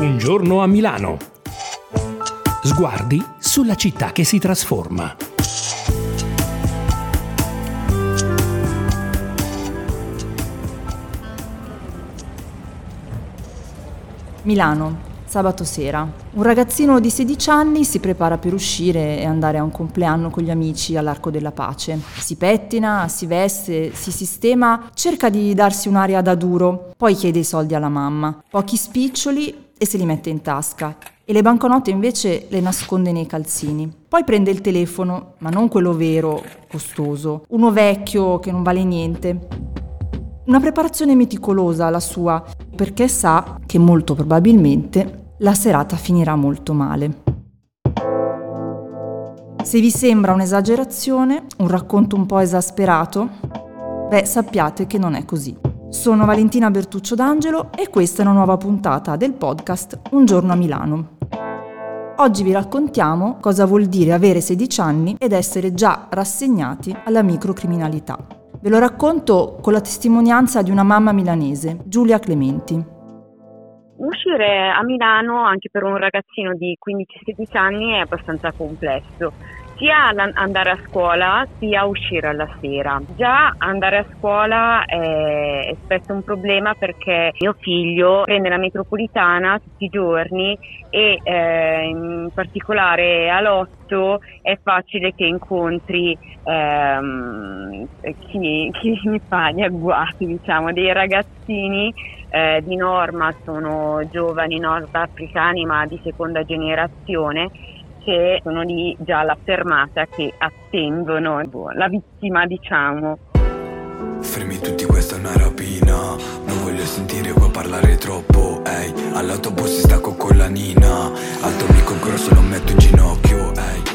Un giorno a Milano. Sguardi sulla città che si trasforma. Milano, sabato sera. Un ragazzino di 16 anni si prepara per uscire e andare a un compleanno con gli amici all'Arco della Pace. Si pettina, si veste, si sistema, cerca di darsi un'aria da duro, poi chiede i soldi alla mamma. Pochi spiccioli e se li mette in tasca. E le banconote invece le nasconde nei calzini. Poi prende il telefono, ma non quello vero, costoso, uno vecchio che non vale niente. Una preparazione meticolosa la sua, perché sa che molto probabilmente la serata finirà molto male. Se vi sembra un'esagerazione, un racconto un po' esasperato, beh sappiate che non è così. Sono Valentina Bertuccio d'Angelo e questa è una nuova puntata del podcast Un giorno a Milano. Oggi vi raccontiamo cosa vuol dire avere 16 anni ed essere già rassegnati alla microcriminalità. Ve lo racconto con la testimonianza di una mamma milanese, Giulia Clementi. Uscire a Milano anche per un ragazzino di 15-16 anni è abbastanza complesso sia andare a scuola sia uscire alla sera. Già andare a scuola è, spesso un problema perché mio figlio prende la metropolitana tutti i giorni e eh, in particolare all'otto è facile che incontri ehm, chi, chi mi fa gli agguati, diciamo, dei ragazzini eh, di norma sono giovani nordafricani ma di seconda generazione che sono lì già alla fermata che attendono la vittima, diciamo. Fermi tutti, questa è una rapina. Non voglio sentire qua parlare troppo. Ehi, all'autobus si stacco con la nina. Alto mico grosso lo metto in ginocchio. Ehi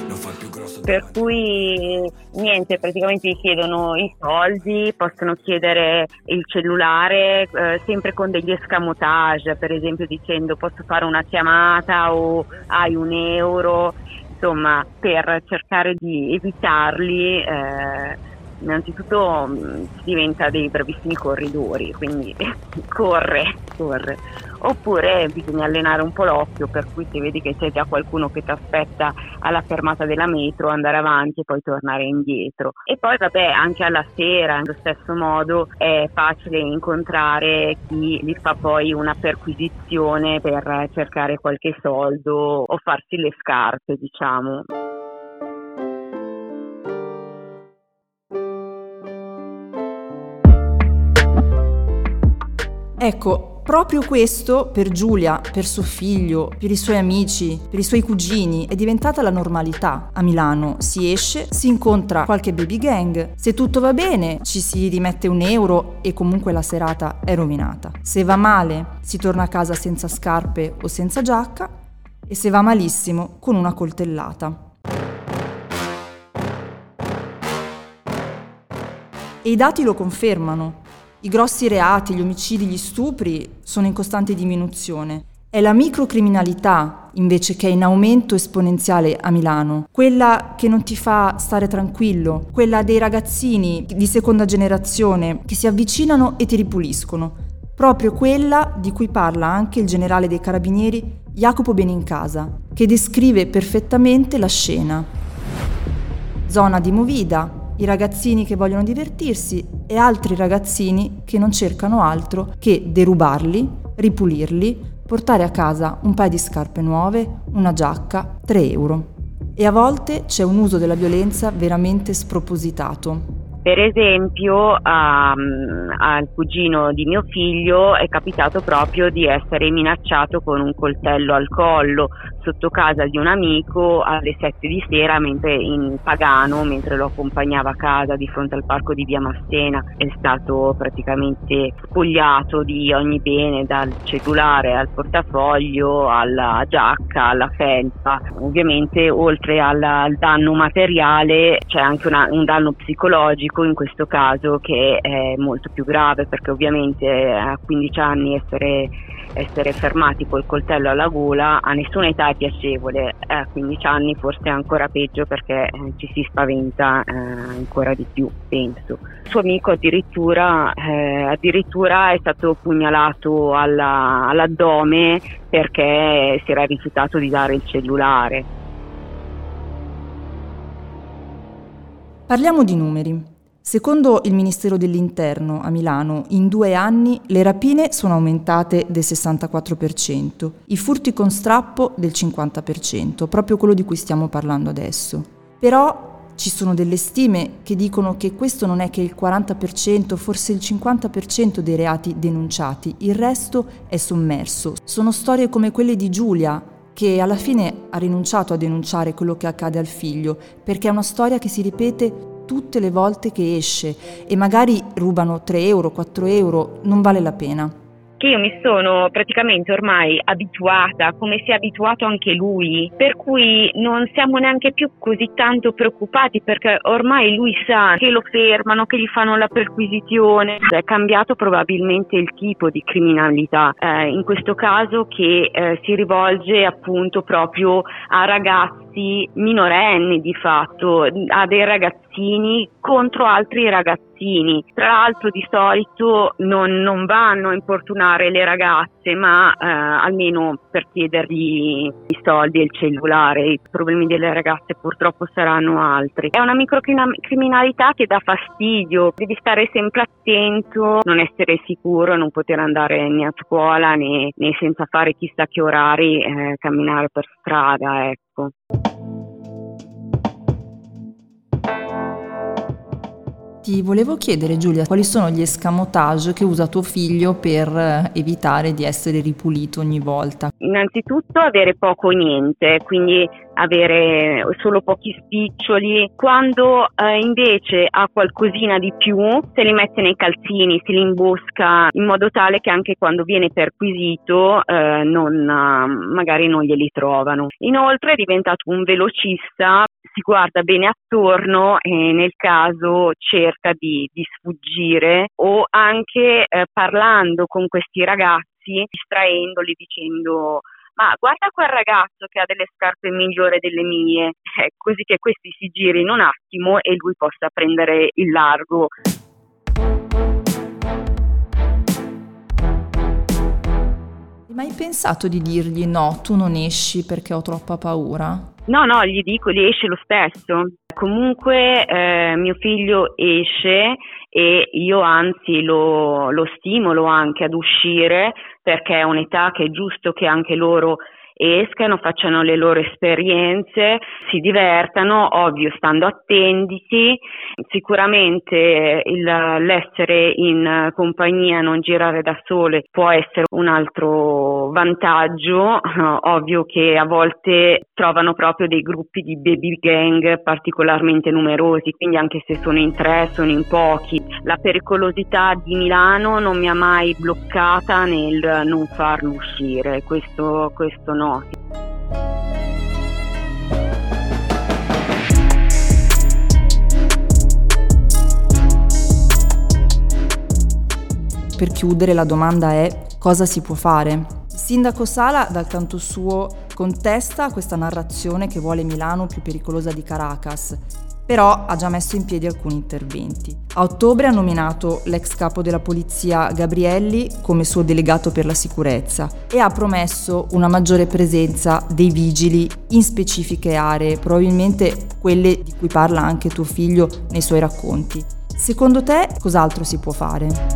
per cui niente, praticamente gli chiedono i soldi, possono chiedere il cellulare, eh, sempre con degli escamotage, per esempio dicendo posso fare una chiamata o hai un euro, insomma per cercare di evitarli. Eh, innanzitutto mm, si diventa dei bravissimi corridori, quindi corre, corre. Oppure bisogna allenare un po' l'occhio, per cui se vedi che c'è già qualcuno che ti aspetta alla fermata della metro, andare avanti e poi tornare indietro. E poi vabbè, anche alla sera, allo stesso modo, è facile incontrare chi gli fa poi una perquisizione per cercare qualche soldo o farsi le scarpe, diciamo. Ecco, proprio questo per Giulia, per suo figlio, per i suoi amici, per i suoi cugini è diventata la normalità. A Milano si esce, si incontra qualche baby gang, se tutto va bene ci si rimette un euro e comunque la serata è rovinata. Se va male si torna a casa senza scarpe o senza giacca e se va malissimo con una coltellata. E i dati lo confermano. I grossi reati, gli omicidi, gli stupri sono in costante diminuzione. È la microcriminalità invece che è in aumento esponenziale a Milano, quella che non ti fa stare tranquillo, quella dei ragazzini di seconda generazione che si avvicinano e ti ripuliscono, proprio quella di cui parla anche il generale dei carabinieri Jacopo Benincasa, che descrive perfettamente la scena. Zona di movida, i ragazzini che vogliono divertirsi e altri ragazzini che non cercano altro che derubarli, ripulirli, portare a casa un paio di scarpe nuove, una giacca, 3 euro. E a volte c'è un uso della violenza veramente spropositato. Per esempio um, al cugino di mio figlio è capitato proprio di essere minacciato con un coltello al collo sotto casa di un amico alle 7 di sera mentre in Pagano, mentre lo accompagnava a casa di fronte al parco di Via Massena. È stato praticamente spogliato di ogni bene, dal cellulare al portafoglio, alla giacca, alla felpa. Ovviamente oltre al, al danno materiale c'è anche una, un danno psicologico psicologico in questo caso che è molto più grave perché ovviamente a 15 anni essere essere fermati col coltello alla gola a nessuna età è piacevole, a 15 anni forse è ancora peggio perché eh, ci si spaventa eh, ancora di più, penso. Suo amico addirittura, eh, addirittura è stato pugnalato alla, all'addome perché si era rifiutato di dare il cellulare. Parliamo di numeri. Secondo il Ministero dell'Interno a Milano, in due anni le rapine sono aumentate del 64%, i furti con strappo del 50%, proprio quello di cui stiamo parlando adesso. Però ci sono delle stime che dicono che questo non è che il 40%, forse il 50% dei reati denunciati, il resto è sommerso. Sono storie come quelle di Giulia, che alla fine ha rinunciato a denunciare quello che accade al figlio, perché è una storia che si ripete tutte le volte che esce e magari rubano 3 euro, 4 euro, non vale la pena che io mi sono praticamente ormai abituata, come si è abituato anche lui, per cui non siamo neanche più così tanto preoccupati perché ormai lui sa che lo fermano, che gli fanno la perquisizione. È cambiato probabilmente il tipo di criminalità, eh, in questo caso che eh, si rivolge appunto proprio a ragazzi minorenni di fatto, a dei ragazzini contro altri ragazzini ragazzini. Tra l'altro di solito non, non vanno a importunare le ragazze, ma eh, almeno per chiedergli i soldi e il cellulare. I problemi delle ragazze purtroppo saranno altri. È una microcriminalità che dà fastidio, devi stare sempre attento, non essere sicuro, non poter andare né a scuola né, né senza fare chissà che orari eh, camminare per strada. Ecco. Ti volevo chiedere Giulia, quali sono gli escamotage che usa tuo figlio per eh, evitare di essere ripulito ogni volta? Innanzitutto avere poco o niente, quindi avere solo pochi spiccioli. Quando eh, invece ha qualcosina di più, se li mette nei calzini, se li imbosca in modo tale che anche quando viene perquisito eh, non, magari non glieli trovano. Inoltre è diventato un velocista si guarda bene attorno e nel caso cerca di, di sfuggire o anche eh, parlando con questi ragazzi, distraendoli dicendo ma guarda quel ragazzo che ha delle scarpe migliori delle mie, eh, così che questi si girino un attimo e lui possa prendere il largo. Hai pensato di dirgli no, tu non esci perché ho troppa paura? No, no, gli dico, gli esce lo stesso. Comunque eh, mio figlio esce e io anzi lo, lo stimolo anche ad uscire perché è un'età che è giusto che anche loro escano, facciano le loro esperienze, si divertano, ovvio stando attenti, sicuramente il, l'essere in compagnia, non girare da sole può essere un altro vantaggio, ovvio che a volte trovano proprio dei gruppi di baby gang particolarmente numerosi, quindi anche se sono in tre, sono in pochi. La pericolosità di Milano non mi ha mai bloccata nel non farlo uscire, questo, questo no noti. Per chiudere la domanda è cosa si può fare? Sindaco Sala dal canto suo contesta questa narrazione che vuole Milano più pericolosa di Caracas però ha già messo in piedi alcuni interventi. A ottobre ha nominato l'ex capo della polizia Gabrielli come suo delegato per la sicurezza e ha promesso una maggiore presenza dei vigili in specifiche aree, probabilmente quelle di cui parla anche tuo figlio nei suoi racconti. Secondo te cos'altro si può fare?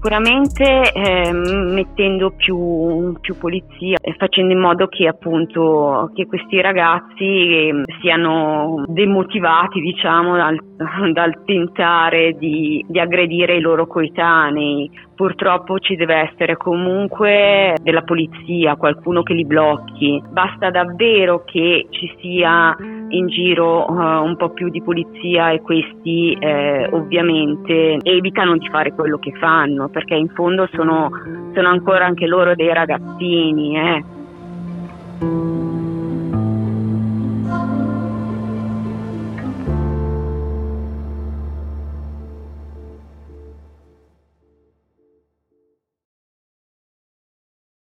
Sicuramente eh, mettendo più, più, polizia e facendo in modo che appunto che questi ragazzi eh, siano demotivati diciamo dal, dal tentare di, di, aggredire i loro coetanei. Purtroppo ci deve essere comunque della polizia, qualcuno che li blocchi. Basta davvero che ci sia in giro uh, un po' più di polizia e questi eh, ovviamente evitano di fare quello che perché in fondo sono, sono ancora anche loro dei ragazzini. Eh.